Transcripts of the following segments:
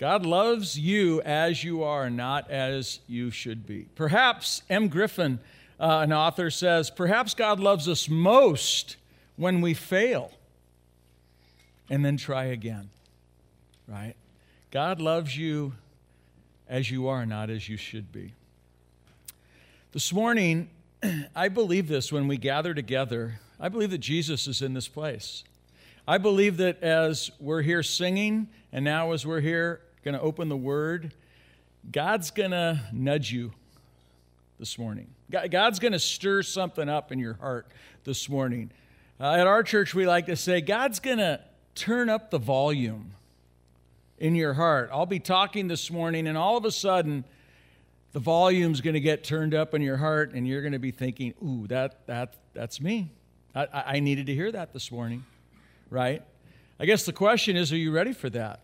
God loves you as you are, not as you should be. Perhaps M. Griffin, uh, an author, says, perhaps God loves us most when we fail and then try again, right? God loves you as you are, not as you should be. This morning, I believe this when we gather together. I believe that Jesus is in this place. I believe that as we're here singing, and now as we're here going to open the Word, God's going to nudge you this morning. God's going to stir something up in your heart this morning. Uh, at our church, we like to say, God's going to turn up the volume in your heart. I'll be talking this morning, and all of a sudden, the volume's going to get turned up in your heart, and you're going to be thinking, "Ooh, that that that's me. I, I needed to hear that this morning." Right? I guess the question is, are you ready for that?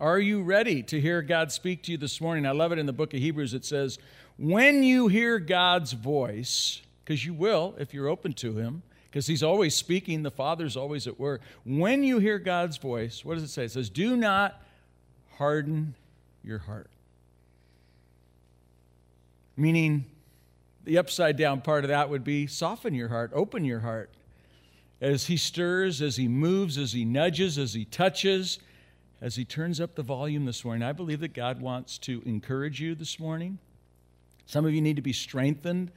Are you ready to hear God speak to you this morning? I love it in the book of Hebrews. It says, When you hear God's voice, because you will if you're open to Him, because He's always speaking, the Father's always at work. When you hear God's voice, what does it say? It says, Do not harden your heart. Meaning, the upside down part of that would be soften your heart, open your heart. As He stirs, as He moves, as He nudges, as He touches, as he turns up the volume this morning, I believe that God wants to encourage you this morning. Some of you need to be strengthened.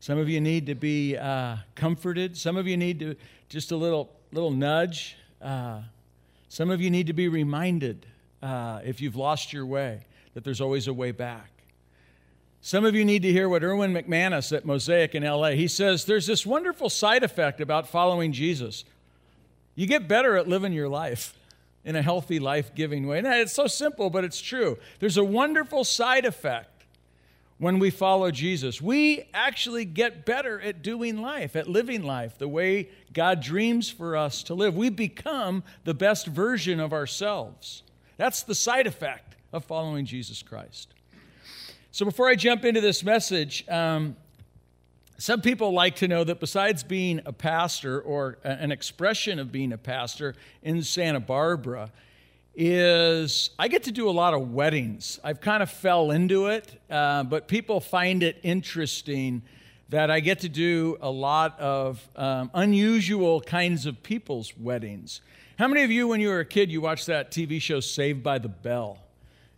Some of you need to be uh, comforted. Some of you need to just a little little nudge. Uh, some of you need to be reminded uh, if you've lost your way that there's always a way back. Some of you need to hear what Erwin McManus at Mosaic in LA. He says there's this wonderful side effect about following Jesus. You get better at living your life in a healthy, life giving way. And it's so simple, but it's true. There's a wonderful side effect when we follow Jesus. We actually get better at doing life, at living life the way God dreams for us to live. We become the best version of ourselves. That's the side effect of following Jesus Christ. So before I jump into this message, um, some people like to know that besides being a pastor or an expression of being a pastor in Santa Barbara, is I get to do a lot of weddings. I've kind of fell into it, uh, but people find it interesting that I get to do a lot of um, unusual kinds of people's weddings. How many of you, when you were a kid, you watched that TV show Saved by the Bell?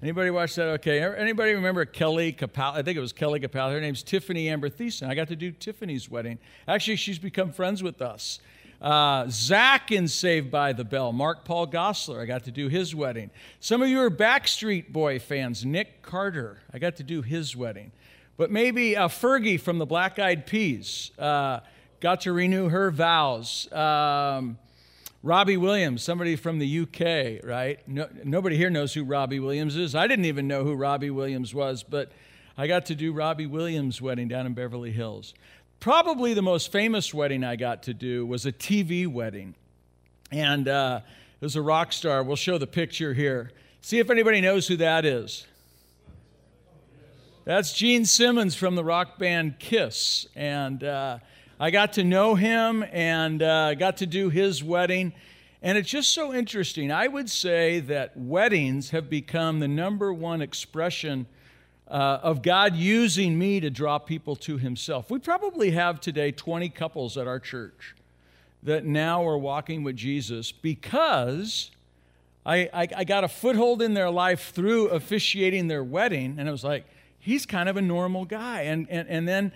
Anybody watch that? Okay. Anybody remember Kelly Capal? I think it was Kelly Capal. Her name's Tiffany Amber Thiessen. I got to do Tiffany's wedding. Actually, she's become friends with us. Uh, Zach in Saved by the Bell. Mark Paul Gosselaar. I got to do his wedding. Some of you are Backstreet Boy fans. Nick Carter. I got to do his wedding. But maybe uh, Fergie from the Black Eyed Peas. Uh, got to renew her vows. Um, Robbie Williams, somebody from the UK, right? No, nobody here knows who Robbie Williams is. I didn't even know who Robbie Williams was, but I got to do Robbie Williams' wedding down in Beverly Hills. Probably the most famous wedding I got to do was a TV wedding. And uh, it was a rock star. We'll show the picture here. See if anybody knows who that is. That's Gene Simmons from the rock band Kiss. And uh, I got to know him and uh, got to do his wedding. And it's just so interesting. I would say that weddings have become the number one expression uh, of God using me to draw people to Himself. We probably have today 20 couples at our church that now are walking with Jesus because I, I, I got a foothold in their life through officiating their wedding. And it was like, he's kind of a normal guy. And, and, and then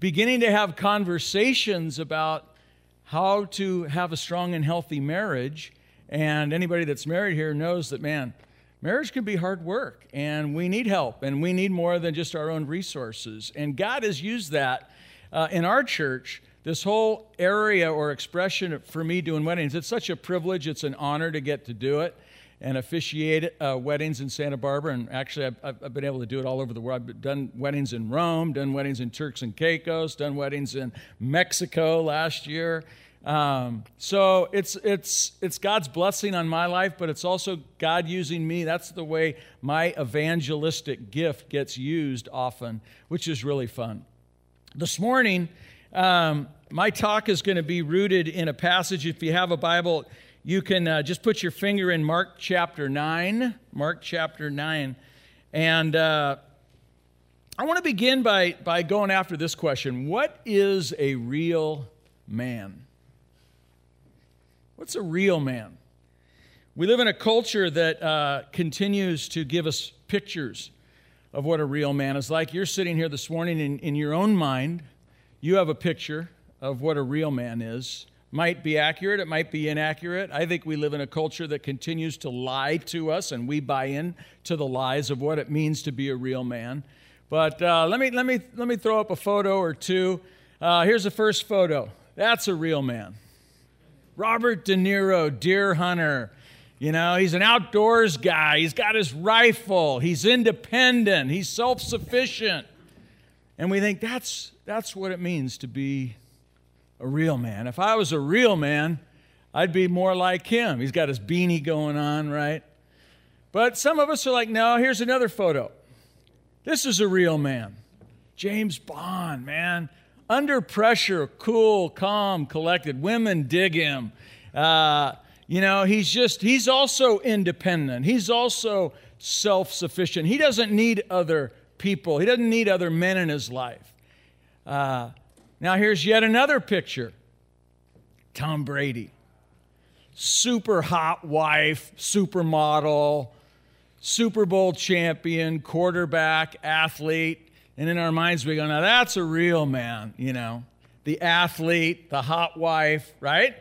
beginning to have conversations about how to have a strong and healthy marriage. And anybody that's married here knows that, man, marriage can be hard work and we need help and we need more than just our own resources. And God has used that uh, in our church. This whole area or expression for me doing weddings, it's such a privilege, it's an honor to get to do it and officiate uh, weddings in Santa Barbara. And actually, I've, I've, been able to do it all over the world. I've done weddings in Rome, done weddings in Turks and Caicos, done weddings in Mexico last year. Um, so it's it's it's God's blessing on my life, but it's also God using me. That's the way my evangelistic gift gets used often, which is really fun. This morning, um, my talk is going to be rooted in a passage. If you have a Bible, you can uh, just put your finger in Mark chapter 9. Mark chapter 9. And uh, I want to begin by, by going after this question What is a real man? What's a real man? We live in a culture that uh, continues to give us pictures of what a real man is like. You're sitting here this morning in, in your own mind, you have a picture of what a real man is. Might be accurate, it might be inaccurate. I think we live in a culture that continues to lie to us, and we buy in to the lies of what it means to be a real man. But uh, let, me, let, me, let me throw up a photo or two. Uh, here's the first photo. That's a real man. Robert De Niro, deer hunter. You know, he's an outdoors guy. He's got his rifle. He's independent. He's self sufficient. And we think that's, that's what it means to be a real man. If I was a real man, I'd be more like him. He's got his beanie going on, right? But some of us are like, no, here's another photo. This is a real man. James Bond, man under pressure, cool, calm, collected. Women dig him. Uh, you know, he's just, he's also independent. He's also self sufficient. He doesn't need other people, he doesn't need other men in his life. Uh, now, here's yet another picture Tom Brady. Super hot wife, supermodel, Super Bowl champion, quarterback, athlete. And in our minds, we go, now that's a real man, you know, the athlete, the hot wife, right?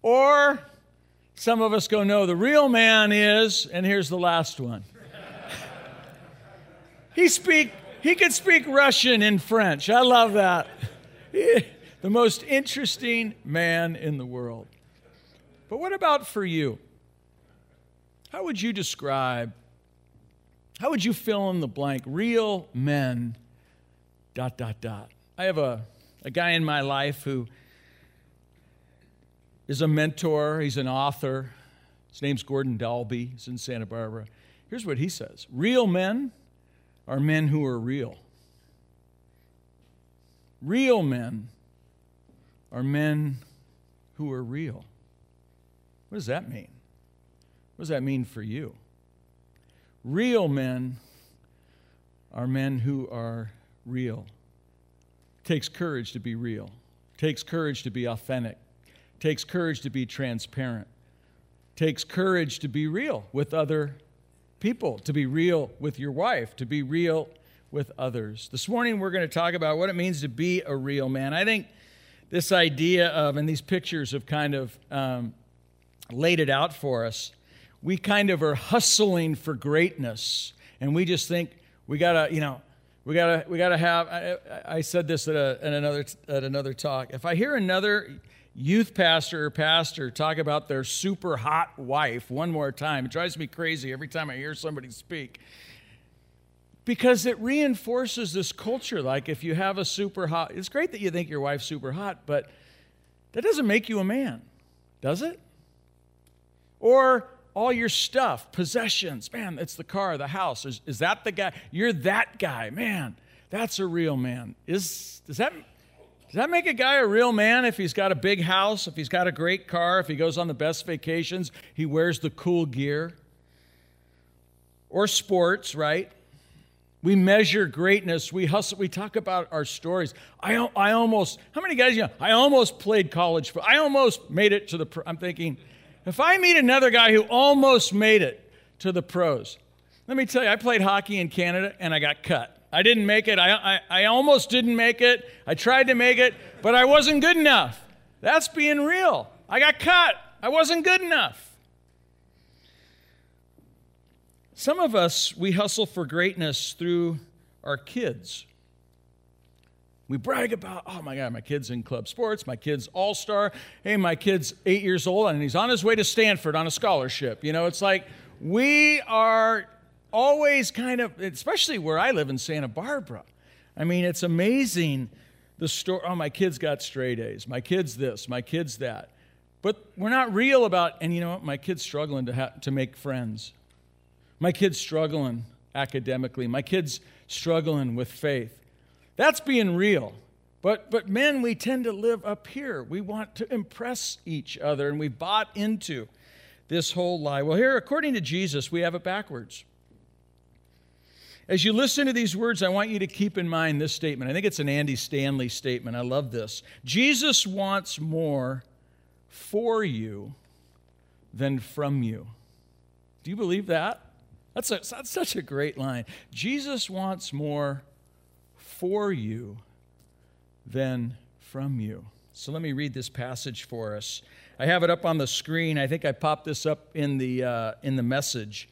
Or some of us go, no, the real man is, and here's the last one. he speak, he could speak Russian and French. I love that. the most interesting man in the world. But what about for you? How would you describe how would you fill in the blank? Real men, dot, dot, dot. I have a, a guy in my life who is a mentor, he's an author. His name's Gordon Dalbey, he's in Santa Barbara. Here's what he says Real men are men who are real. Real men are men who are real. What does that mean? What does that mean for you? Real men are men who are real. It takes courage to be real. It takes courage to be authentic. It takes courage to be transparent. It takes courage to be real with other people, to be real with your wife, to be real with others. This morning we're going to talk about what it means to be a real man. I think this idea of, and these pictures have kind of um, laid it out for us we kind of are hustling for greatness and we just think we gotta you know we gotta we gotta have i, I said this at, a, at another at another talk if i hear another youth pastor or pastor talk about their super hot wife one more time it drives me crazy every time i hear somebody speak because it reinforces this culture like if you have a super hot it's great that you think your wife's super hot but that doesn't make you a man does it or all your stuff, possessions. Man, it's the car, the house. Is, is that the guy? You're that guy. Man, that's a real man. Is, does, that, does that make a guy a real man if he's got a big house, if he's got a great car, if he goes on the best vacations, he wears the cool gear? Or sports, right? We measure greatness. We hustle. We talk about our stories. I, I almost, how many guys, you know, I almost played college. I almost made it to the, I'm thinking, if I meet another guy who almost made it to the pros, let me tell you, I played hockey in Canada and I got cut. I didn't make it. I, I, I almost didn't make it. I tried to make it, but I wasn't good enough. That's being real. I got cut. I wasn't good enough. Some of us, we hustle for greatness through our kids. We brag about, oh my God, my kid's in club sports, my kid's all star. Hey, my kid's eight years old and he's on his way to Stanford on a scholarship. You know, it's like we are always kind of, especially where I live in Santa Barbara. I mean, it's amazing the story. Oh, my kid's got straight A's. My kid's this, my kid's that. But we're not real about, and you know what? My kid's struggling to, ha- to make friends. My kid's struggling academically. My kid's struggling with faith. That's being real. But, but men, we tend to live up here. We want to impress each other, and we bought into this whole lie. Well, here, according to Jesus, we have it backwards. As you listen to these words, I want you to keep in mind this statement. I think it's an Andy Stanley statement. I love this. Jesus wants more for you than from you. Do you believe that? That's, a, that's such a great line. Jesus wants more for you than from you. So let me read this passage for us. I have it up on the screen. I think I popped this up in the, uh, in the message.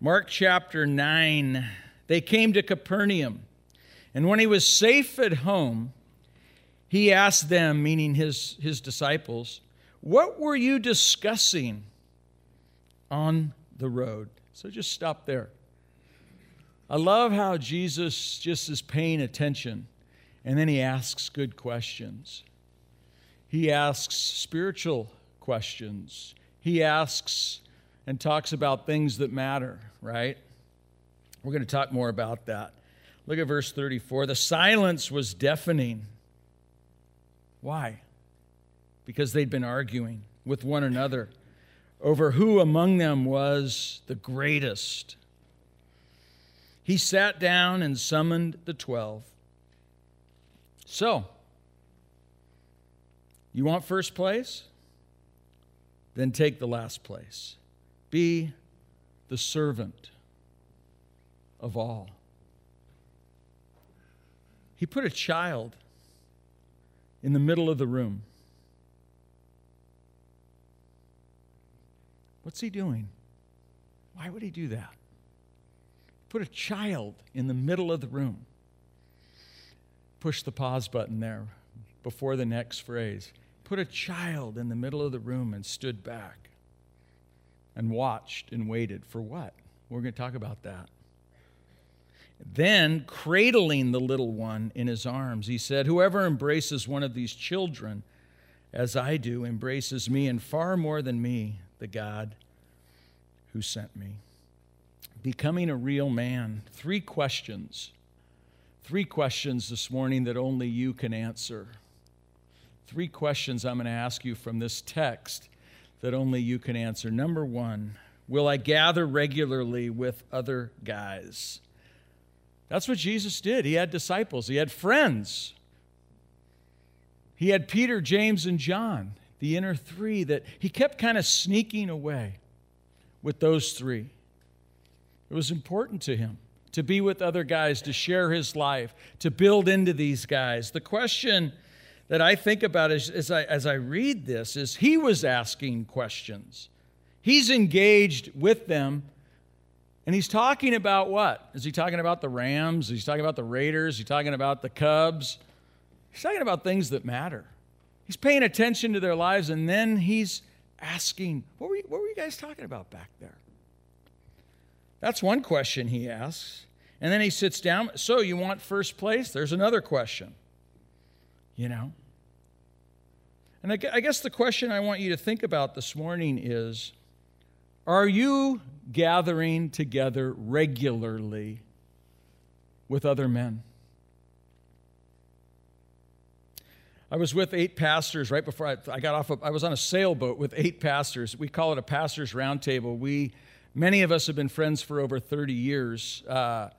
Mark chapter 9 they came to Capernaum. And when he was safe at home, he asked them, meaning his, his disciples, What were you discussing on the road? So just stop there. I love how Jesus just is paying attention and then he asks good questions. He asks spiritual questions. He asks and talks about things that matter, right? We're going to talk more about that. Look at verse 34. The silence was deafening. Why? Because they'd been arguing with one another over who among them was the greatest. He sat down and summoned the twelve. So, you want first place? Then take the last place. Be the servant of all. He put a child in the middle of the room. What's he doing? Why would he do that? Put a child in the middle of the room. Push the pause button there before the next phrase. Put a child in the middle of the room and stood back and watched and waited for what? We're going to talk about that. Then, cradling the little one in his arms, he said, Whoever embraces one of these children, as I do, embraces me, and far more than me, the God who sent me. Becoming a real man. Three questions. Three questions this morning that only you can answer. Three questions I'm going to ask you from this text that only you can answer. Number one, will I gather regularly with other guys? That's what Jesus did. He had disciples, he had friends. He had Peter, James, and John, the inner three, that he kept kind of sneaking away with those three. It was important to him to be with other guys, to share his life, to build into these guys. The question that I think about as, as, I, as I read this is he was asking questions. He's engaged with them and he's talking about what? Is he talking about the Rams? Is he talking about the Raiders? Is he talking about the Cubs? He's talking about things that matter. He's paying attention to their lives, and then he's asking, What were you, what were you guys talking about back there? That's one question he asks. And then he sits down. So, you want first place? There's another question. You know? And I guess the question I want you to think about this morning is Are you gathering together regularly with other men. I was with eight pastors right before I, I got off. Of, I was on a sailboat with eight pastors. We call it a pastors' roundtable. We, many of us, have been friends for over 30 years. Uh,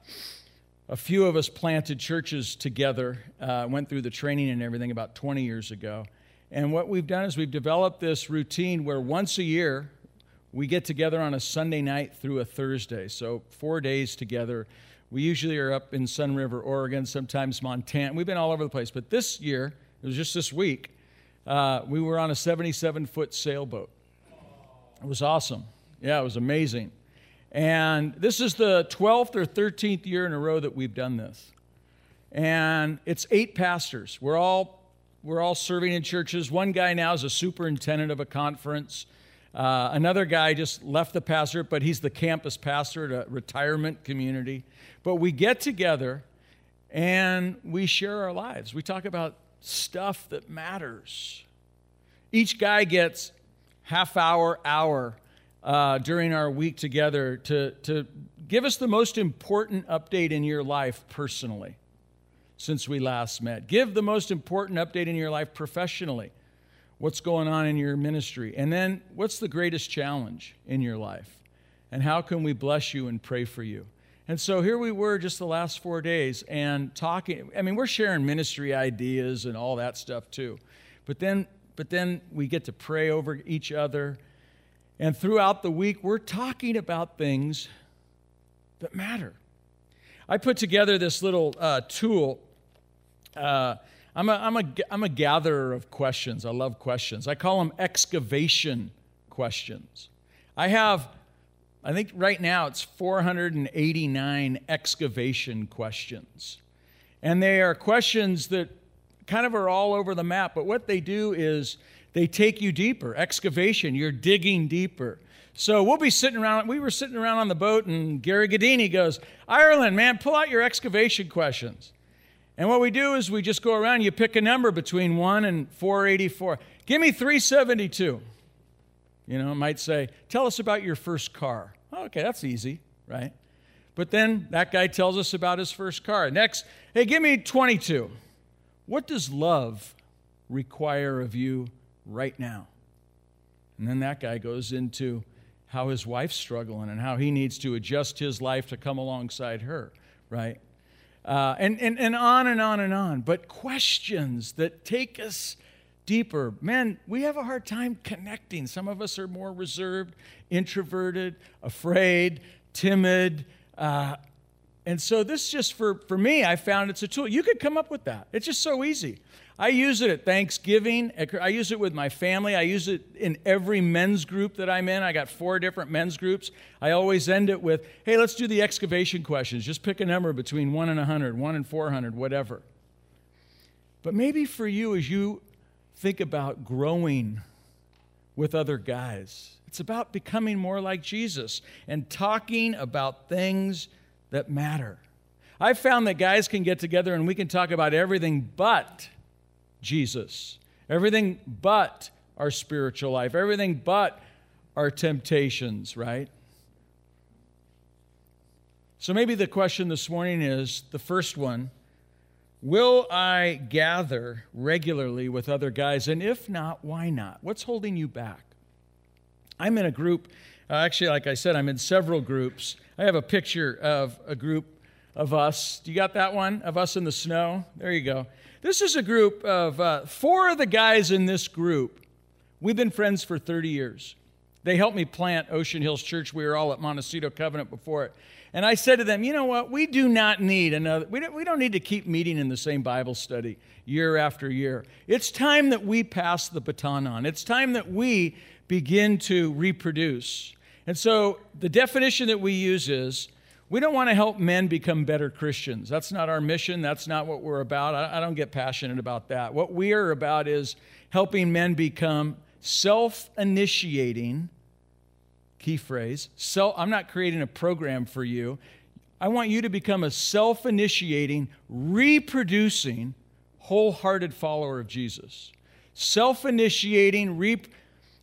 a few of us planted churches together, uh, went through the training and everything about 20 years ago. And what we've done is we've developed this routine where once a year, we get together on a Sunday night through a Thursday, so four days together. We usually are up in Sunriver, Oregon, sometimes Montana. We've been all over the place, but this year, it was just this week, uh, we were on a 77 foot sailboat. It was awesome. Yeah, it was amazing. And this is the 12th or 13th year in a row that we've done this. And it's eight pastors. We're all, we're all serving in churches. One guy now is a superintendent of a conference. Uh, another guy just left the pastorate, but he's the campus pastor at a retirement community. But we get together and we share our lives. We talk about stuff that matters. Each guy gets half hour, hour uh, during our week together to, to give us the most important update in your life personally. since we last met. Give the most important update in your life professionally. What's going on in your ministry? And then, what's the greatest challenge in your life? And how can we bless you and pray for you? And so here we were just the last four days and talking. I mean, we're sharing ministry ideas and all that stuff too. But then, but then we get to pray over each other. And throughout the week, we're talking about things that matter. I put together this little uh, tool. Uh, I'm, a, I'm, a, I'm a gatherer of questions. I love questions. I call them excavation questions. I have, I think right now it's 489 excavation questions. And they are questions that kind of are all over the map, but what they do is they take you deeper. Excavation, you're digging deeper. So we'll be sitting around, we were sitting around on the boat, and Gary Gadini goes, Ireland, man, pull out your excavation questions. And what we do is we just go around, you pick a number between 1 and 484. Give me 372. You know, might say, Tell us about your first car. okay, that's easy, right? But then that guy tells us about his first car. Next, hey, give me 22. What does love require of you right now? And then that guy goes into how his wife's struggling and how he needs to adjust his life to come alongside her, right? Uh, and, and, and on and on and on. But questions that take us deeper. Man, we have a hard time connecting. Some of us are more reserved, introverted, afraid, timid. Uh, and so, this just for, for me, I found it's a tool. You could come up with that. It's just so easy. I use it at Thanksgiving. I use it with my family. I use it in every men's group that I'm in. I got four different men's groups. I always end it with, hey, let's do the excavation questions. Just pick a number between 1 and 100, 1 and 400, whatever. But maybe for you, as you think about growing with other guys, it's about becoming more like Jesus and talking about things that matter. I've found that guys can get together and we can talk about everything but Jesus. Everything but our spiritual life, everything but our temptations, right? So maybe the question this morning is the first one Will I gather regularly with other guys? And if not, why not? What's holding you back? I'm in a group, uh, actually, like I said, I'm in several groups. I have a picture of a group of us. Do you got that one? Of us in the snow? There you go. This is a group of uh, four of the guys in this group. We've been friends for 30 years. They helped me plant Ocean Hills Church. We were all at Montecito Covenant before it. And I said to them, you know what? We do not need another, we don't, we don't need to keep meeting in the same Bible study year after year. It's time that we pass the baton on. It's time that we begin to reproduce. And so the definition that we use is we don't want to help men become better Christians. That's not our mission. That's not what we're about. I, don't get passionate about that. What we are about is helping men become self initiating, key phrase. So I'm not creating a program for you. I want you to become a self initiating, reproducing, wholehearted follower of Jesus. Self initiating, re-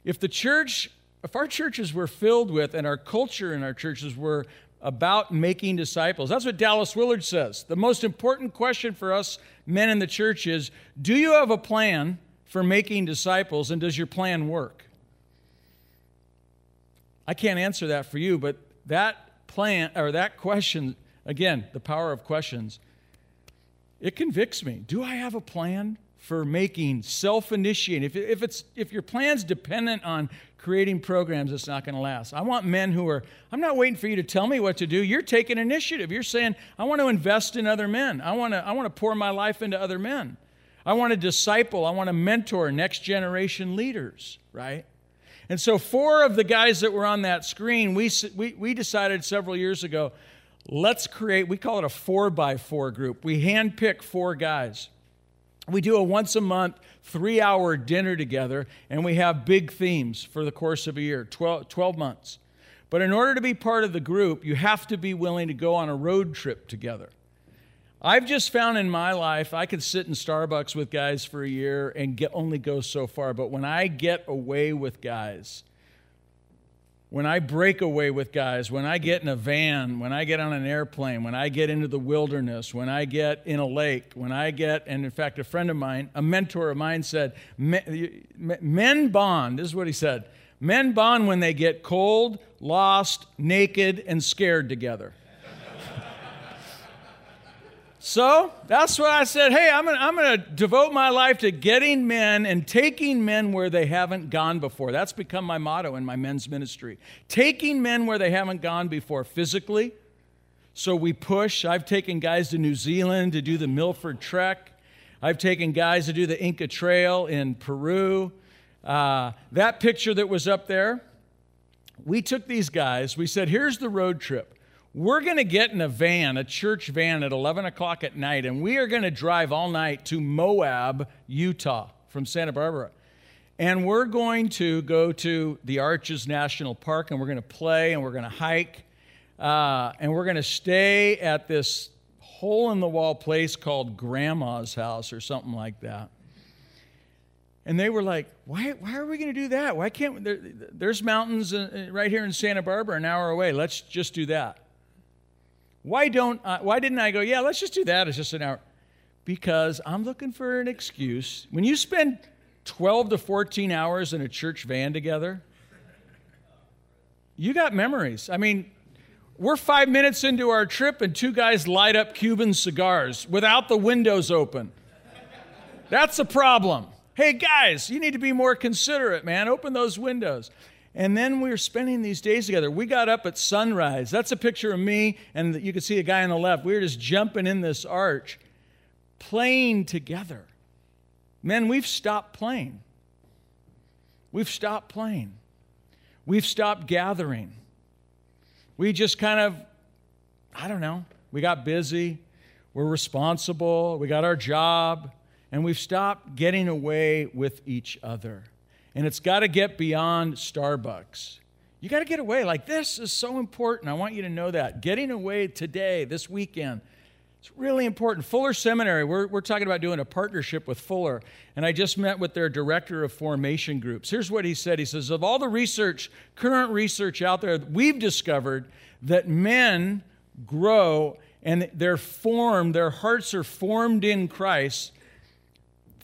if the church, if our churches were filled with, and our culture in our churches were about making disciples. That's what Dallas Willard says. The most important question for us men in the church is Do you have a plan for making disciples, and does your plan work? I can't answer that for you, but that plan or that question, again, the power of questions, it convicts me. Do I have a plan for making self-initiating? If, if, it's, if your plan's dependent on creating programs that's not going to last. I want men who are, I'm not waiting for you to tell me what to do. You're taking initiative. You're saying, I want to invest in other men. I want to, I want to pour my life into other men. I want to disciple. I want to mentor next generation leaders, right? And so, four of the guys that were on that screen, we, we, we decided several years ago, let's create, we call it a four by four group. We handpick four guys. We do a once a month, three hour dinner together, and we have big themes for the course of a year 12, 12, months. But in order to be part of the group, you have to be willing to go on a road trip together. I've just found in my life I could sit in Starbucks with guys for a year and get, only go so far. But when I get away with guys, when I break away with guys, when I get in a van, when I get on an airplane, when I get into the wilderness, when I get in a lake, when I get, and in fact, a friend of mine, a mentor of mine said, Men bond, this is what he said men bond when they get cold, lost, naked, and scared together. So that's what I said. Hey, I'm going I'm to devote my life to getting men and taking men where they haven't gone before. That's become my motto in my men's ministry. Taking men where they haven't gone before physically. So we push. I've taken guys to New Zealand to do the Milford Trek. I've taken guys to do the Inca Trail in Peru. Uh, that picture that was up there, we took these guys, we said, here's the road trip. We're going to get in a van, a church van, at 11 o'clock at night, and we are going to drive all night to Moab, Utah, from Santa Barbara. And we're going to go to the Arches National Park, and we're going to play, and we're going to hike, uh, and we're going to stay at this hole in the wall place called Grandma's House or something like that. And they were like, why, why are we going to do that? Why can't we? There, there's mountains uh, right here in Santa Barbara, an hour away. Let's just do that. Why don't I, why didn't I go, yeah, let's just do that. It's just an hour. Because I'm looking for an excuse. When you spend 12 to 14 hours in a church van together, you got memories. I mean, we're five minutes into our trip and two guys light up Cuban cigars without the windows open. That's a problem. Hey, guys, you need to be more considerate, man. Open those windows. And then we were spending these days together. We got up at sunrise. That's a picture of me, and you can see a guy on the left. We were just jumping in this arch, playing together. Men, we've stopped playing. We've stopped playing. We've stopped gathering. We just kind of, I don't know, we got busy. We're responsible. We got our job. And we've stopped getting away with each other. And it's got to get beyond Starbucks. You got to get away. Like, this is so important. I want you to know that. Getting away today, this weekend, it's really important. Fuller Seminary, we're, we're talking about doing a partnership with Fuller. And I just met with their director of formation groups. Here's what he said He says, Of all the research, current research out there, we've discovered that men grow and they're formed, their hearts are formed in Christ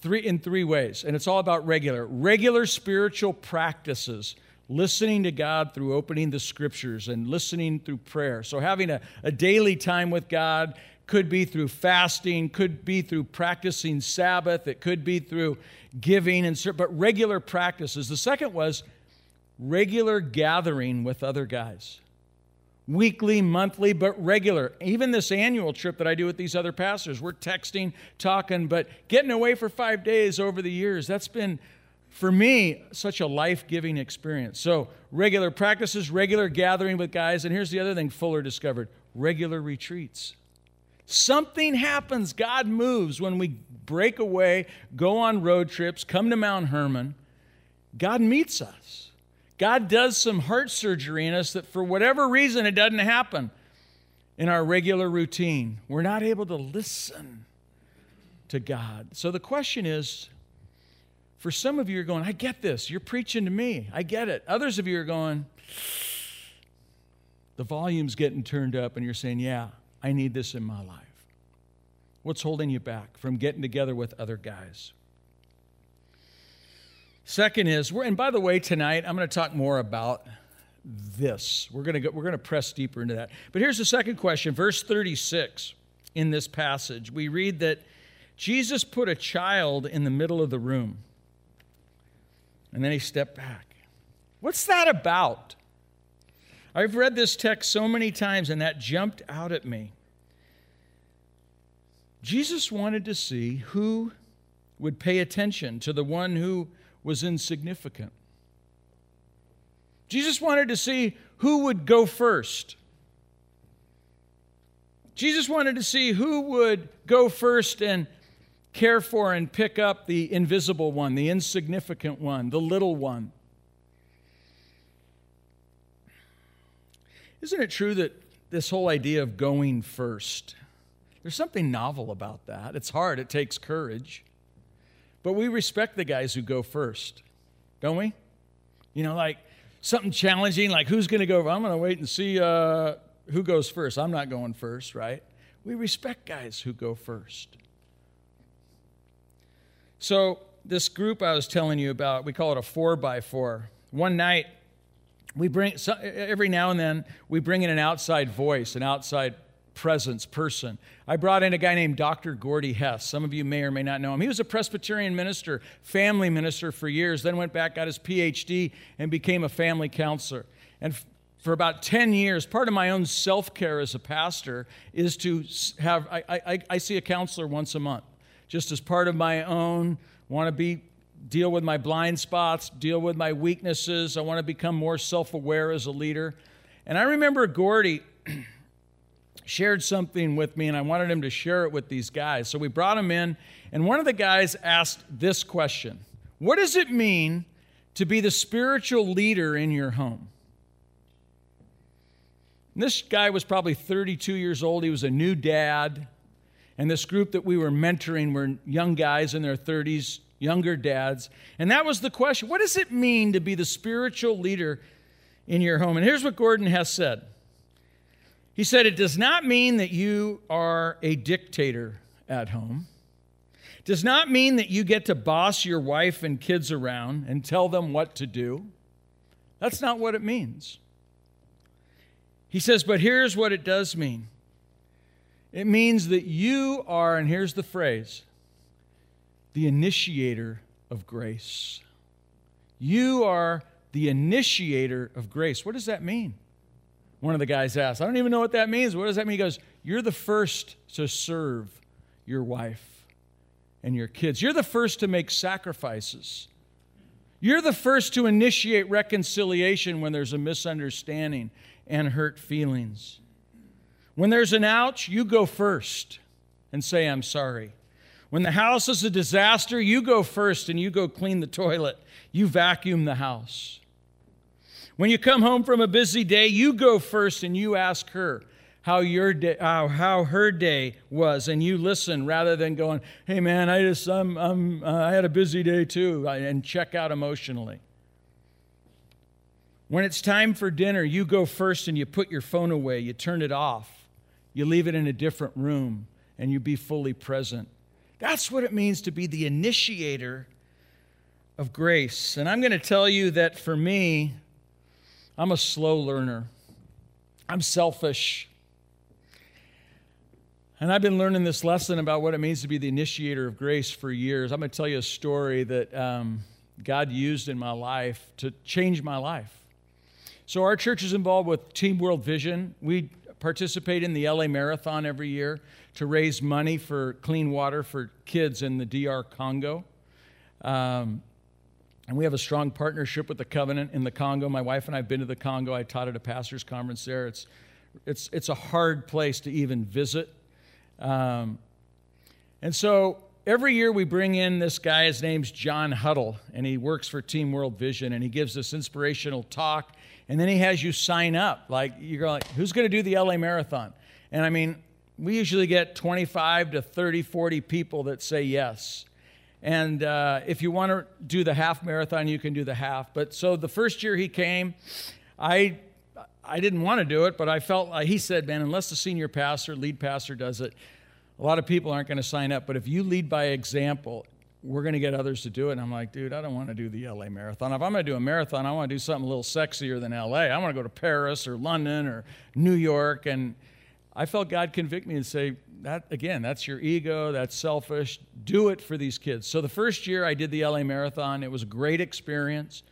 three, in three ways, and it's all about regular. Regular spiritual practices, listening to God through opening the scriptures and listening through prayer. So, having a, a daily time with God could be through fasting, could be through practicing Sabbath, it could be through giving, and but regular practices. The second was regular gathering with other guys weekly, monthly, but regular. Even this annual trip that I do with these other pastors, we're texting, talking, but getting away for five days over the years, that's been, for me, such a life giving experience. So, regular practices, regular gathering with guys, and here's the other thing Fuller discovered regular retreats. Something happens, God moves when we break away, go on road trips, come to Mount Hermon. God meets us. God does some heart surgery in us that for whatever reason it doesn't happen in our regular routine. We're not able to listen to God. So the question is for some of you are going, I get this. You're preaching to me. I get it. Others of you are going, the volume's getting turned up, and you're saying, Yeah, I need this in my life. What's holding you back from getting together with other guys? Second is, we're, and by the way, tonight I'm going to talk more about this. We're going to go, we're going to press deeper into that. But here's the second question, verse 36 in this passage. We read that Jesus put a child in the middle of the room. And then he stepped back. What's that about? I've read this text so many times and that jumped out at me. Jesus wanted to see who would pay attention to the one who was insignificant. Jesus wanted to see who would go first. Jesus wanted to see who would go first and care for and pick up the invisible one, the insignificant one, the little one. Isn't it true that this whole idea of going first, there's something novel about that? It's hard, it takes courage. But we respect the guys who go first, don't we? You know, like something challenging, like who's going to go? I'm going to wait and see uh, who goes first. I'm not going first, right? We respect guys who go first. So, this group I was telling you about, we call it a four by four. One night, we bring every now and then we bring in an outside voice, an outside presence person. I brought in a guy named Dr. Gordy Hess. Some of you may or may not know him. He was a Presbyterian minister, family minister for years, then went back, got his PhD, and became a family counselor. And for about 10 years, part of my own self care as a pastor is to have, I, I, I see a counselor once a month, just as part of my own, want to be deal with my blind spots, deal with my weaknesses. I want to become more self aware as a leader. And I remember Gordy shared something with me, and I wanted him to share it with these guys. So we brought him in, and one of the guys asked this question What does it mean to be the spiritual leader in your home? And this guy was probably 32 years old. He was a new dad. And this group that we were mentoring were young guys in their 30s, younger dads. And that was the question what does it mean to be the spiritual leader in your home? And here's what Gordon has said he said, It does not mean that you are a dictator at home. It does not mean that you get to boss your wife and kids around and tell them what to do. That's not what it means. He says, But here's what it does mean it means that you are, and here's the phrase, the initiator of grace. You are the initiator of grace. What does that mean? One of the guys asked, I don't even know what that means. What does that mean? He goes, You're the first to serve your wife and your kids. You're the first to make sacrifices. You're the first to initiate reconciliation when there's a misunderstanding and hurt feelings. When there's an ouch, you go first and say, I'm sorry. When the house is a disaster, you go first and you go clean the toilet. You vacuum the house. When you come home from a busy day, you go first and you ask her how your day, how, how her day was, and you listen rather than going, "Hey man, I just I'm, I'm uh, I had a busy day too," and check out emotionally. When it's time for dinner, you go first and you put your phone away, you turn it off, you leave it in a different room, and you be fully present. That's what it means to be the initiator of grace. And I'm going to tell you that for me, I'm a slow learner. I'm selfish. And I've been learning this lesson about what it means to be the initiator of grace for years. I'm going to tell you a story that um, God used in my life to change my life. So, our church is involved with Team World Vision. We participate in the LA Marathon every year to raise money for clean water for kids in the DR Congo. Um, and we have a strong partnership with the Covenant in the Congo. My wife and I have been to the Congo. I taught at a pastor's conference there. It's, it's, it's a hard place to even visit. Um, and so every year we bring in this guy. His name's John Huddle, and he works for Team World Vision, and he gives this inspirational talk. And then he has you sign up. Like, you're like, who's going to do the LA Marathon? And I mean, we usually get 25 to 30, 40 people that say yes. And uh, if you want to do the half marathon, you can do the half. But so the first year he came, I I didn't want to do it, but I felt like he said, man, unless the senior pastor, lead pastor does it, a lot of people aren't going to sign up. But if you lead by example, we're going to get others to do it. And I'm like, dude, I don't want to do the LA marathon. If I'm going to do a marathon, I want to do something a little sexier than LA. I want to go to Paris or London or New York. And I felt God convict me and say, that again, that's your ego, that's selfish. Do it for these kids. So the first year I did the LA Marathon, it was a great experience.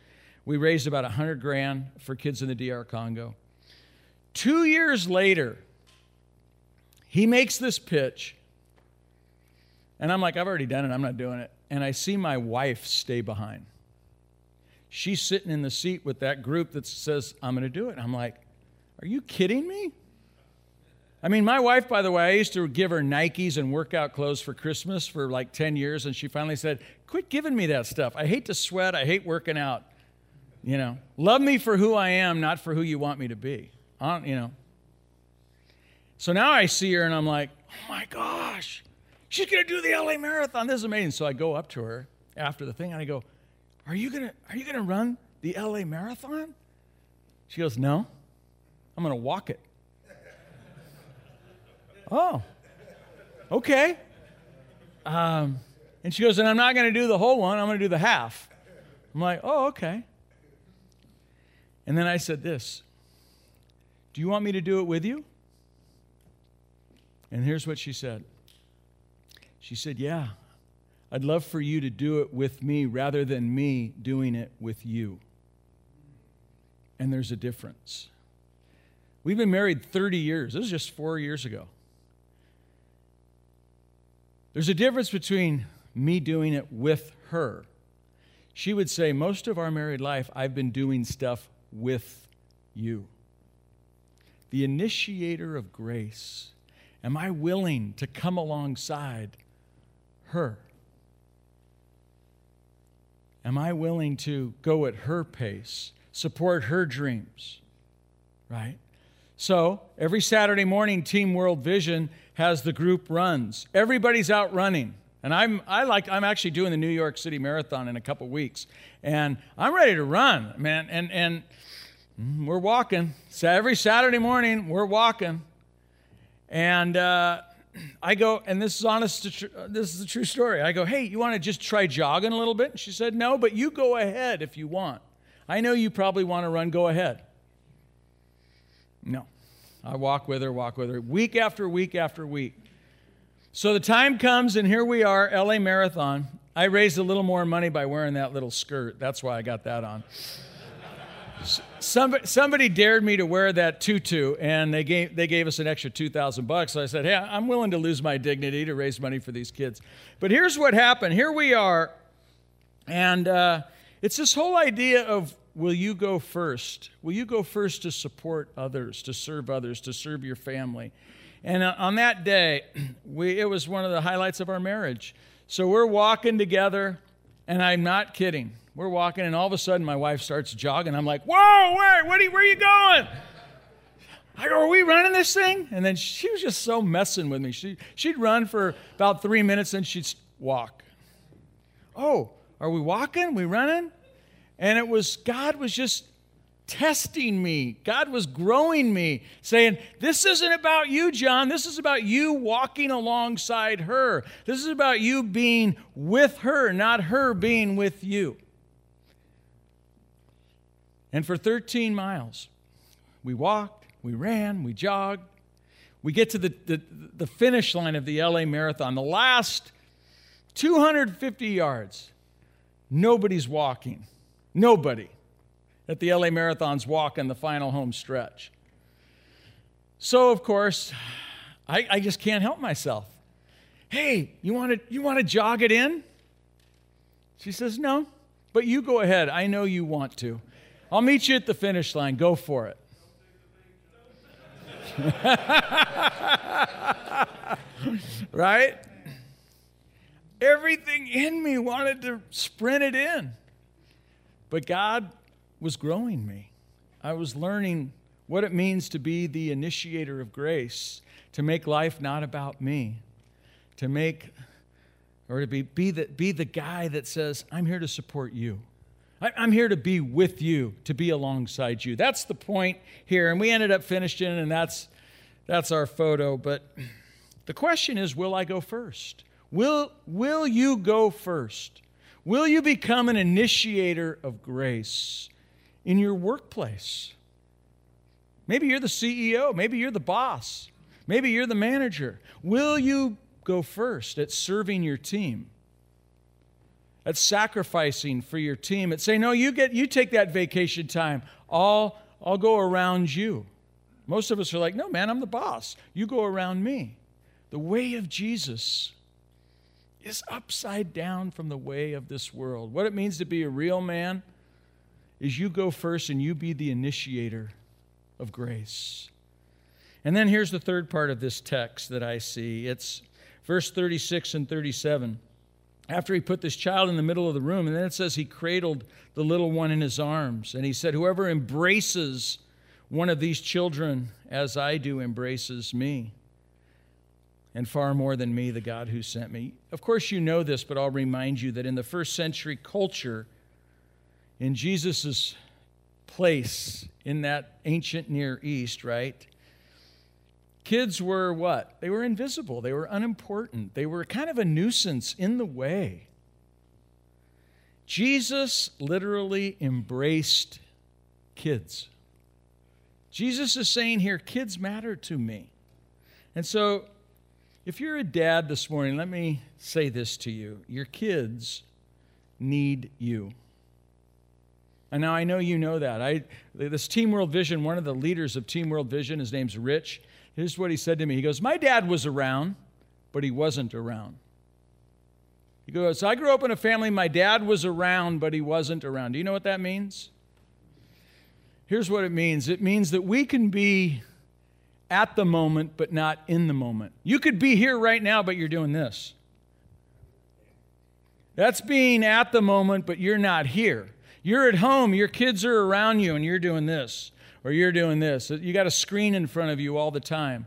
We raised about 100 grand for kids in the DR Congo. Two years later, he makes this pitch, and I'm like, I've already done it, I'm not doing it. And I see my wife stay behind. She's sitting in the seat with that group that says, I'm going to do it. I'm like, Are you kidding me? I mean, my wife, by the way, I used to give her Nikes and workout clothes for Christmas for like 10 years, and she finally said, Quit giving me that stuff. I hate to sweat. I hate working out. You know, love me for who I am, not for who you want me to be. I you know. So now I see her and I'm like, oh my gosh, she's going to do the LA Marathon. This is amazing. So I go up to her after the thing and I go, are you going to are you going to run the LA Marathon? She goes, No, I'm going to walk it. Oh, okay. Um, and she goes, And I'm not going to do the whole one, I'm going to do the half. I'm like, Oh, okay. And then I said this Do you want me to do it with you? And here's what she said She said, Yeah, I'd love for you to do it with me rather than me doing it with you. And there's a difference. We've been married 30 years. This was just four years ago. There's a difference between me doing it with her. She would say, Most of our married life, I've been doing stuff with you. The initiator of grace. Am I willing to come alongside her? Am I willing to go at her pace, support her dreams? Right? So, every Saturday morning, Team World Vision has the group runs. Everybody's out running. And I'm, I like, I'm actually doing the New York City Marathon in a couple weeks. And I'm ready to run, man. And, and we're walking. So every Saturday morning, we're walking. And uh, I go, and this is honest, tr- this is a true story. I go, hey, you want to just try jogging a little bit? And she said, no, but you go ahead if you want. I know you probably want to run, go ahead. No. I walk with her, walk with her, week after week after week. So the time comes, and here we are, LA Marathon. I raised a little more money by wearing that little skirt. That's why I got that on. Somebody, somebody dared me to wear that tutu, and they gave, they gave us an extra 2000 bucks. So I said, hey, I'm willing to lose my dignity to raise money for these kids. But here's what happened. Here we are, and uh, it's this whole idea of will you go first? Will you go first to support others, to serve others, to serve your family? And uh, on that day, we, it was one of the highlights of our marriage. So we're walking together, and I'm not kidding. We're walking, and all of a sudden, my wife starts jogging. I'm like, Whoa, where, are you, where are you going? I go, Are we running this thing? And then she was just so messing with me. She, she'd run for about three minutes, and she'd walk. Oh, are we walking? We running? And it was, God was just testing me. God was growing me, saying, This isn't about you, John. This is about you walking alongside her. This is about you being with her, not her being with you. And for 13 miles, we walked, we ran, we jogged. We get to the, the, the finish line of the LA Marathon, the last 250 yards. Nobody's walking. Nobody at the LA Marathon's walk in the final home stretch. So, of course, I, I just can't help myself. Hey, you want to you want to jog it in? She says, No, but you go ahead. I know you want to. I'll meet you at the finish line. Go for it. right? Everything in me wanted to sprint it in. But God was growing me. I was learning what it means to be the initiator of grace, to make life not about me, to make or to be, be, the, be the guy that says, I'm here to support you. I'm here to be with you, to be alongside you. That's the point here. And we ended up finishing, and that's, that's our photo. But the question is will I go first? Will, will you go first? Will you become an initiator of grace in your workplace? Maybe you're the CEO. Maybe you're the boss. Maybe you're the manager. Will you go first at serving your team? at sacrificing for your team, at saying, no, you get you take that vacation time. I'll I'll go around you. Most of us are like, no, man, I'm the boss. You go around me. The way of Jesus is upside down from the way of this world. What it means to be a real man is you go first and you be the initiator of grace. And then here's the third part of this text that I see. It's verse 36 and 37 after he put this child in the middle of the room. And then it says he cradled the little one in his arms. And he said, Whoever embraces one of these children as I do embraces me, and far more than me, the God who sent me. Of course, you know this, but I'll remind you that in the first century culture, in Jesus' place in that ancient Near East, right? Kids were what? They were invisible. They were unimportant. They were kind of a nuisance in the way. Jesus literally embraced kids. Jesus is saying here, kids matter to me. And so, if you're a dad this morning, let me say this to you your kids need you. And now I know you know that. I, this Team World Vision, one of the leaders of Team World Vision, his name's Rich. Here's what he said to me. He goes, My dad was around, but he wasn't around. He goes, I grew up in a family, my dad was around, but he wasn't around. Do you know what that means? Here's what it means it means that we can be at the moment, but not in the moment. You could be here right now, but you're doing this. That's being at the moment, but you're not here. You're at home, your kids are around you, and you're doing this, or you're doing this. You got a screen in front of you all the time.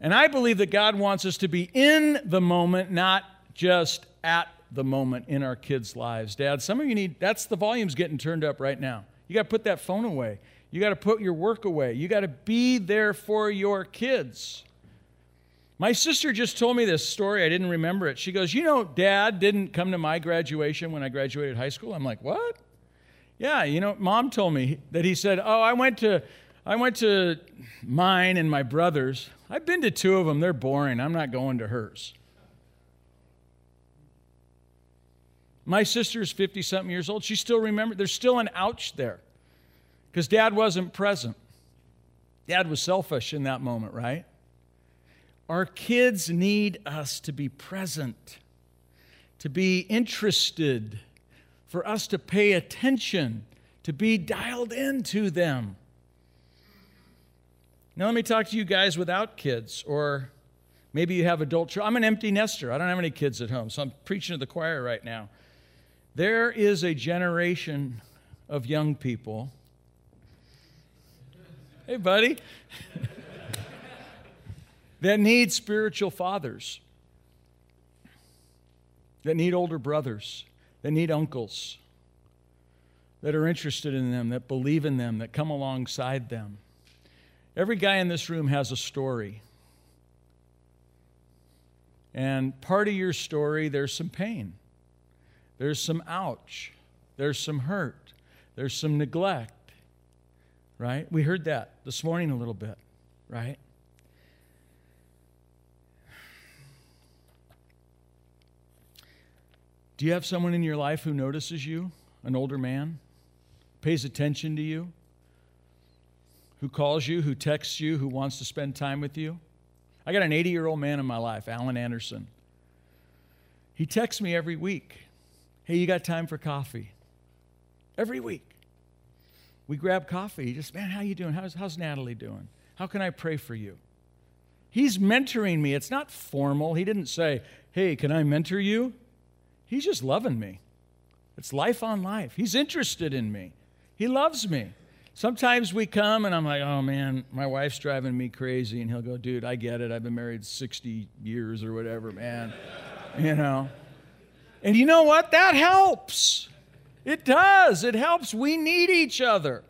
And I believe that God wants us to be in the moment, not just at the moment in our kids' lives. Dad, some of you need, that's the volume's getting turned up right now. You got to put that phone away. You got to put your work away. You got to be there for your kids. My sister just told me this story. I didn't remember it. She goes, You know, dad didn't come to my graduation when I graduated high school. I'm like, What? Yeah, you know, mom told me that he said, Oh, I went to. I went to mine and my brother's. I've been to two of them. They're boring. I'm not going to hers. My sister's 50 something years old. She still remembers. There's still an ouch there because dad wasn't present. Dad was selfish in that moment, right? Our kids need us to be present, to be interested, for us to pay attention, to be dialed into them. Now, let me talk to you guys without kids, or maybe you have adult children. I'm an empty nester. I don't have any kids at home, so I'm preaching to the choir right now. There is a generation of young people. Hey, buddy. that need spiritual fathers, that need older brothers, that need uncles, that are interested in them, that believe in them, that come alongside them. Every guy in this room has a story. And part of your story, there's some pain. There's some ouch. There's some hurt. There's some neglect. Right? We heard that this morning a little bit, right? Do you have someone in your life who notices you, an older man, pays attention to you, who calls you, who texts you, who wants to spend time with you? I got an 80 year old man in my life, Alan Anderson. He texts me every week Hey, you got time for coffee? Every week. We grab coffee. He just, man, how you doing? How's, how's Natalie doing? How can I pray for you? He's mentoring me. It's not formal. He didn't say, hey, can I mentor you? He's just loving me. It's life on life. He's interested in me. He loves me. Sometimes we come and I'm like, oh man, my wife's driving me crazy. And he'll go, dude, I get it. I've been married 60 years or whatever, man. you know? And you know what? That helps. It does. It helps. We need each other.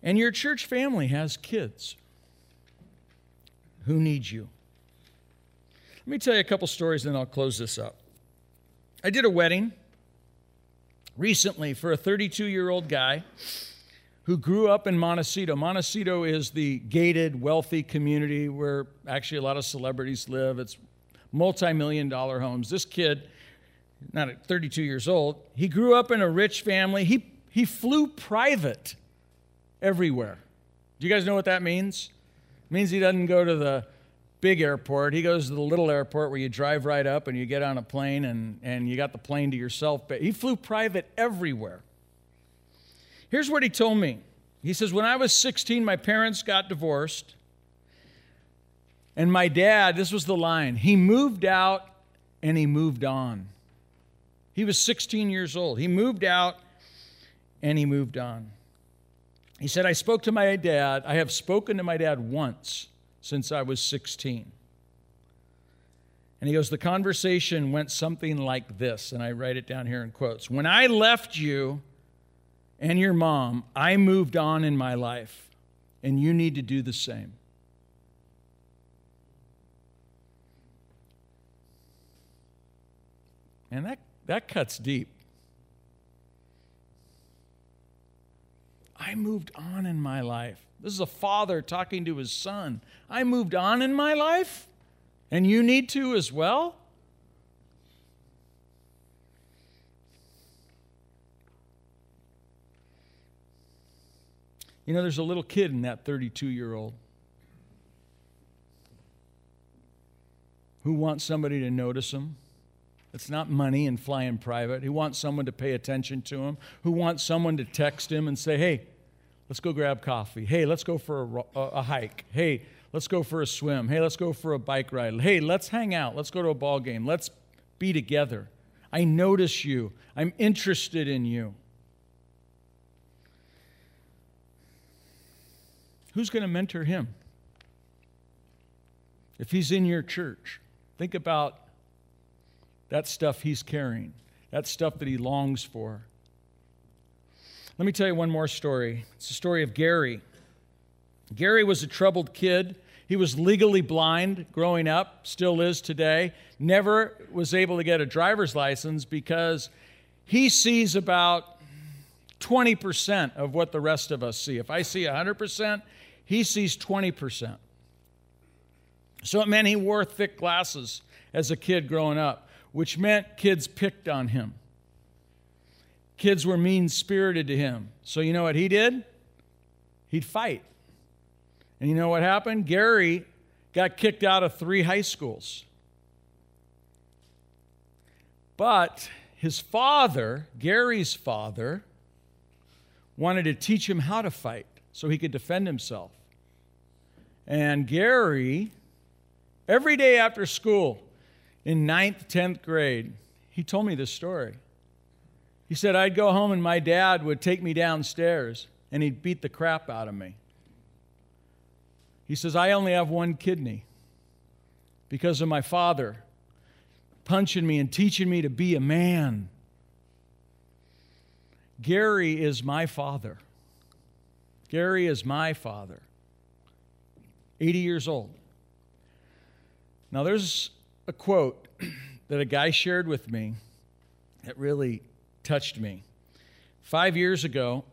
And your church family has kids who need you. Let me tell you a couple stories, then I'll close this up. I did a wedding recently for a 32 year old guy who grew up in Montecito. Montecito is the gated, wealthy community where actually a lot of celebrities live. It's multi million dollar homes. This kid, not at 32 years old, he grew up in a rich family. He, he flew private everywhere. Do you guys know what that means? It means he doesn't go to the big airport. He goes to the little airport where you drive right up and you get on a plane and, and you got the plane to yourself. But he flew private everywhere. Here's what he told me. He says, When I was 16, my parents got divorced. And my dad, this was the line, he moved out and he moved on. He was 16 years old. He moved out and he moved on. He said, I spoke to my dad. I have spoken to my dad once since I was 16. And he goes, The conversation went something like this. And I write it down here in quotes. When I left you and your mom, I moved on in my life, and you need to do the same. And that, that cuts deep. I moved on in my life. This is a father talking to his son. I moved on in my life. And you need to as well? You know, there's a little kid in that 32 year old who wants somebody to notice him. It's not money and flying private. He wants someone to pay attention to him, who wants someone to text him and say, hey, let's go grab coffee. Hey, let's go for a, a, a hike. Hey, Let's go for a swim. Hey, let's go for a bike ride. Hey, let's hang out. Let's go to a ball game. Let's be together. I notice you. I'm interested in you. Who's going to mentor him? If he's in your church, think about that stuff he's carrying, that stuff that he longs for. Let me tell you one more story. It's the story of Gary. Gary was a troubled kid. He was legally blind growing up, still is today. Never was able to get a driver's license because he sees about 20% of what the rest of us see. If I see 100%, he sees 20%. So it meant he wore thick glasses as a kid growing up, which meant kids picked on him. Kids were mean spirited to him. So you know what he did? He'd fight. And you know what happened? Gary got kicked out of three high schools. But his father, Gary's father, wanted to teach him how to fight so he could defend himself. And Gary, every day after school, in ninth, 10th grade, he told me this story. He said, I'd go home and my dad would take me downstairs and he'd beat the crap out of me. He says, I only have one kidney because of my father punching me and teaching me to be a man. Gary is my father. Gary is my father. 80 years old. Now, there's a quote that a guy shared with me that really touched me. Five years ago,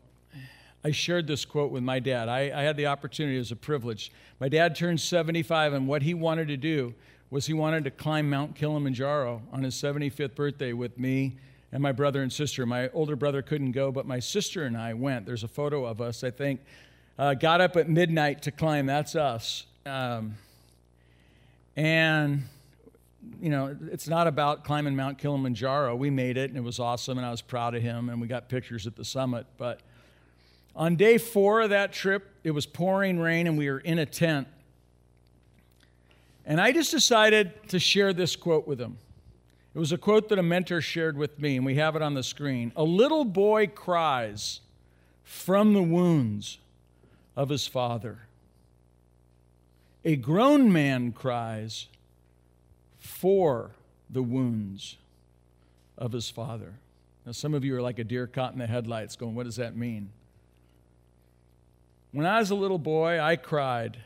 I shared this quote with my dad. I, I had the opportunity, as a privilege. My dad turned 75, and what he wanted to do was he wanted to climb Mount Kilimanjaro on his 75th birthday with me and my brother and sister. My older brother couldn't go, but my sister and I went. There's a photo of us, I think. Uh, got up at midnight to climb. That's us. Um, and, you know, it's not about climbing Mount Kilimanjaro. We made it, and it was awesome, and I was proud of him, and we got pictures at the summit. But on day four of that trip, it was pouring rain and we were in a tent. And I just decided to share this quote with him. It was a quote that a mentor shared with me, and we have it on the screen. A little boy cries from the wounds of his father. A grown man cries for the wounds of his father. Now, some of you are like a deer caught in the headlights going, What does that mean? When I was a little boy, I cried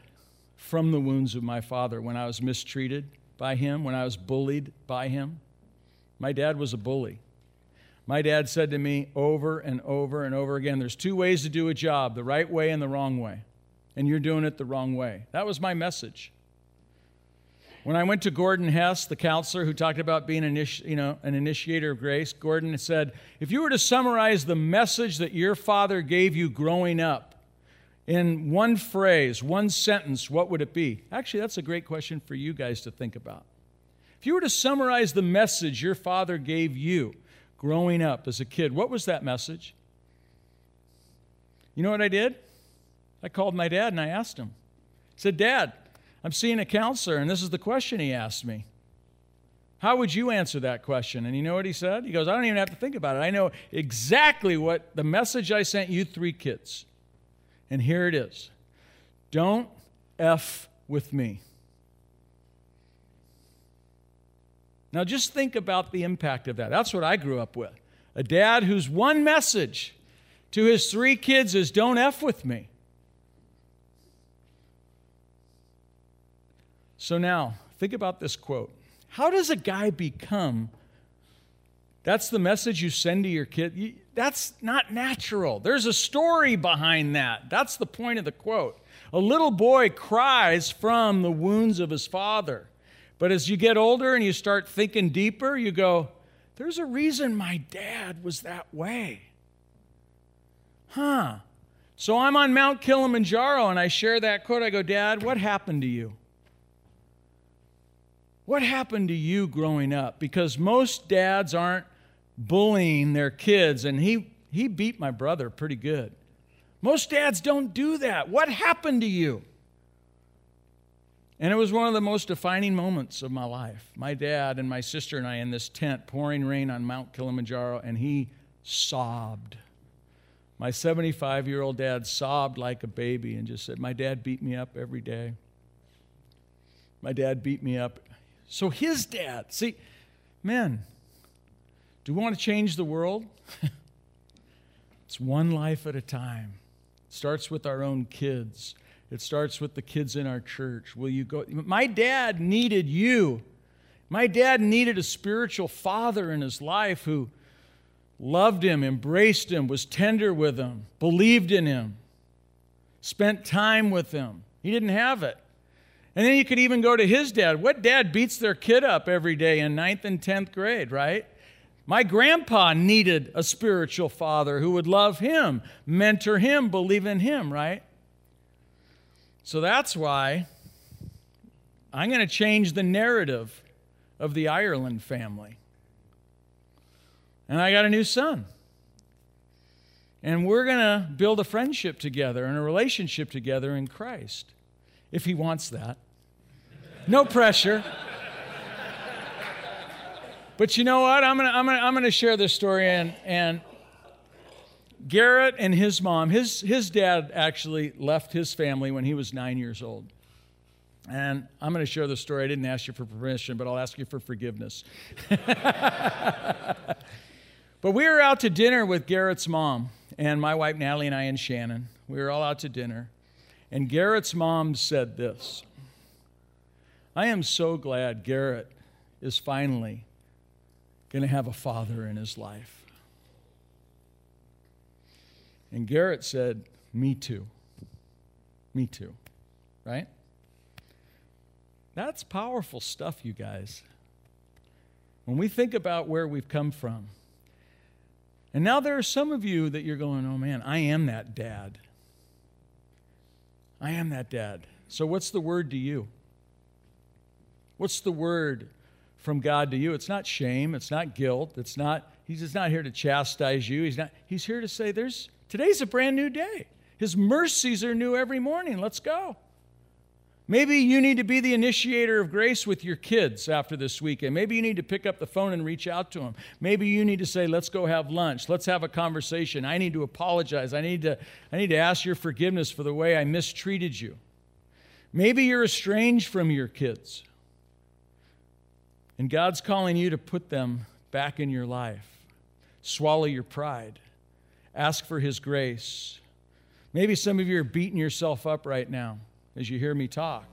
from the wounds of my father when I was mistreated by him, when I was bullied by him. My dad was a bully. My dad said to me over and over and over again there's two ways to do a job the right way and the wrong way. And you're doing it the wrong way. That was my message. When I went to Gordon Hess, the counselor who talked about being an, you know, an initiator of grace, Gordon said, If you were to summarize the message that your father gave you growing up, in one phrase, one sentence, what would it be? Actually, that's a great question for you guys to think about. If you were to summarize the message your father gave you growing up as a kid, what was that message? You know what I did? I called my dad and I asked him. I said, Dad, I'm seeing a counselor, and this is the question he asked me. How would you answer that question? And you know what he said? He goes, I don't even have to think about it. I know exactly what the message I sent you three kids. And here it is Don't F with me. Now, just think about the impact of that. That's what I grew up with. A dad whose one message to his three kids is don't F with me. So now, think about this quote. How does a guy become? That's the message you send to your kid. That's not natural. There's a story behind that. That's the point of the quote. A little boy cries from the wounds of his father. But as you get older and you start thinking deeper, you go, there's a reason my dad was that way. Huh. So I'm on Mount Kilimanjaro and I share that quote. I go, Dad, what happened to you? What happened to you growing up? Because most dads aren't bullying their kids, and he, he beat my brother pretty good. Most dads don't do that. What happened to you? And it was one of the most defining moments of my life. My dad and my sister and I in this tent, pouring rain on Mount Kilimanjaro, and he sobbed. My 75 year old dad sobbed like a baby and just said, My dad beat me up every day. My dad beat me up so his dad, see, men, do we want to change the world? it's one life at a time. It starts with our own kids. It starts with the kids in our church. Will you go? My dad needed you. My dad needed a spiritual father in his life who loved him, embraced him, was tender with him, believed in him, spent time with him. He didn't have it. And then you could even go to his dad. What dad beats their kid up every day in ninth and 10th grade, right? My grandpa needed a spiritual father who would love him, mentor him, believe in him, right? So that's why I'm going to change the narrative of the Ireland family. And I got a new son. And we're going to build a friendship together and a relationship together in Christ if he wants that. No pressure. But you know what? I'm going to I'm gonna, I'm gonna share this story. And, and Garrett and his mom, his, his dad actually left his family when he was nine years old. And I'm going to share the story. I didn't ask you for permission, but I'll ask you for forgiveness. but we were out to dinner with Garrett's mom, and my wife Natalie and I and Shannon. We were all out to dinner. And Garrett's mom said this I am so glad Garrett is finally going to have a father in his life. And Garrett said, Me too. Me too. Right? That's powerful stuff, you guys. When we think about where we've come from. And now there are some of you that you're going, oh man, I am that dad. I am that dad. So, what's the word to you? What's the word from God to you? It's not shame, it's not guilt, it's not, He's just not here to chastise you. He's not, He's here to say, There's today's a brand new day. His mercies are new every morning. Let's go. Maybe you need to be the initiator of grace with your kids after this weekend. Maybe you need to pick up the phone and reach out to them. Maybe you need to say, "Let's go have lunch. Let's have a conversation. I need to apologize. I need to I need to ask your forgiveness for the way I mistreated you." Maybe you're estranged from your kids. And God's calling you to put them back in your life. Swallow your pride. Ask for His grace. Maybe some of you are beating yourself up right now as you hear me talk.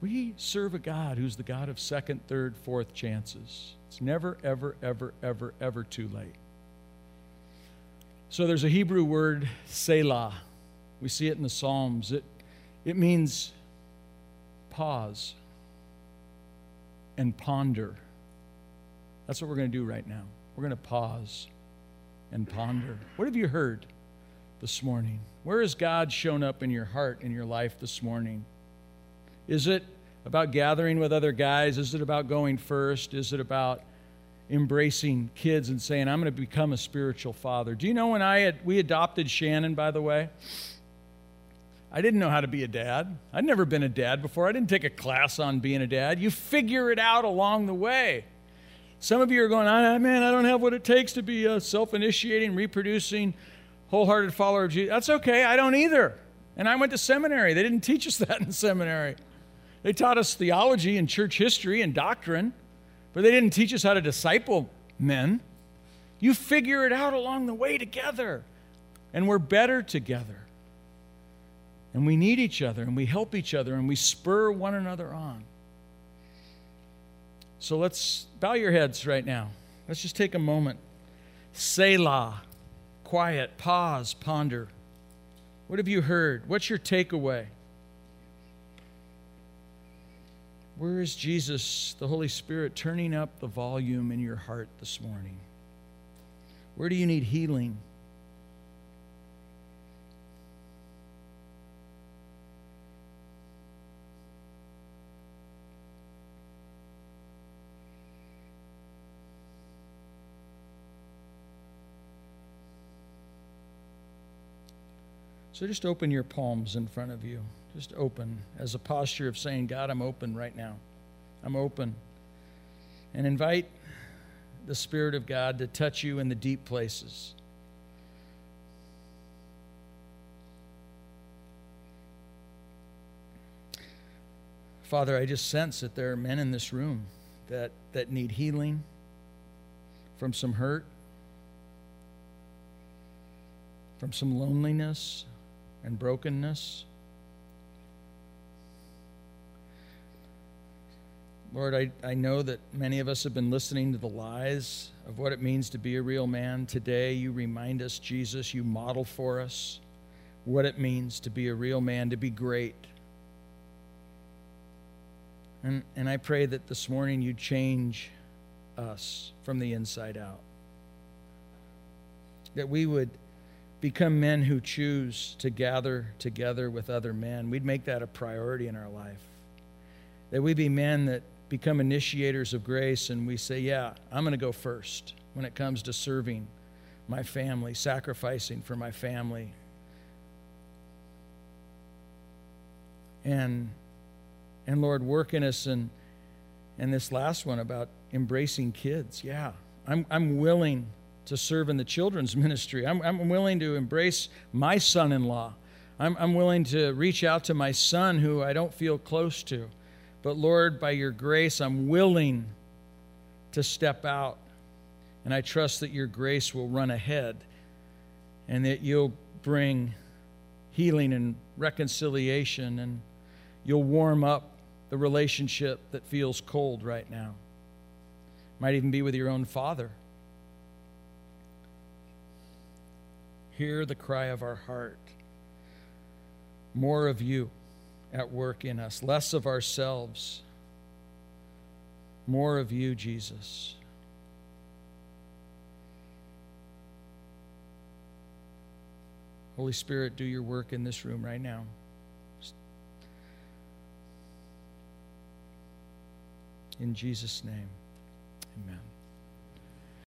We serve a God who's the God of second, third, fourth chances. It's never, ever, ever, ever, ever too late. So there's a Hebrew word, Selah. We see it in the Psalms. It, it means pause and ponder. That's what we're going to do right now. We're going to pause and ponder. What have you heard this morning? Where has God shown up in your heart, in your life this morning? Is it about gathering with other guys? Is it about going first? Is it about embracing kids and saying, I'm going to become a spiritual father? Do you know when I had, we adopted Shannon, by the way? I didn't know how to be a dad. I'd never been a dad before. I didn't take a class on being a dad. You figure it out along the way. Some of you are going, man, I don't have what it takes to be uh, a self initiating, reproducing, wholehearted follower of Jesus. That's okay. I don't either. And I went to seminary. They didn't teach us that in seminary. They taught us theology and church history and doctrine, but they didn't teach us how to disciple men. You figure it out along the way together, and we're better together. And we need each other, and we help each other, and we spur one another on. So let's bow your heads right now. Let's just take a moment. Selah, quiet, pause, ponder. What have you heard? What's your takeaway? Where is Jesus, the Holy Spirit, turning up the volume in your heart this morning? Where do you need healing? So just open your palms in front of you. Just open as a posture of saying, God, I'm open right now. I'm open. And invite the Spirit of God to touch you in the deep places. Father, I just sense that there are men in this room that, that need healing from some hurt, from some loneliness and brokenness. Lord, I, I know that many of us have been listening to the lies of what it means to be a real man. Today, you remind us, Jesus, you model for us what it means to be a real man, to be great. And, and I pray that this morning you change us from the inside out. That we would become men who choose to gather together with other men. We'd make that a priority in our life. That we be men that become initiators of grace and we say, Yeah, I'm going to go first when it comes to serving my family, sacrificing for my family. And and Lord, work in us and and this last one about embracing kids. Yeah. I'm I'm willing to serve in the children's ministry. I'm, I'm willing to embrace my son in law. I'm, I'm willing to reach out to my son who I don't feel close to. But Lord, by your grace, I'm willing to step out. And I trust that your grace will run ahead and that you'll bring healing and reconciliation and you'll warm up the relationship that feels cold right now. Might even be with your own father. Hear the cry of our heart. More of you at work in us, less of ourselves. More of you, Jesus. Holy Spirit, do your work in this room right now. In Jesus' name, amen.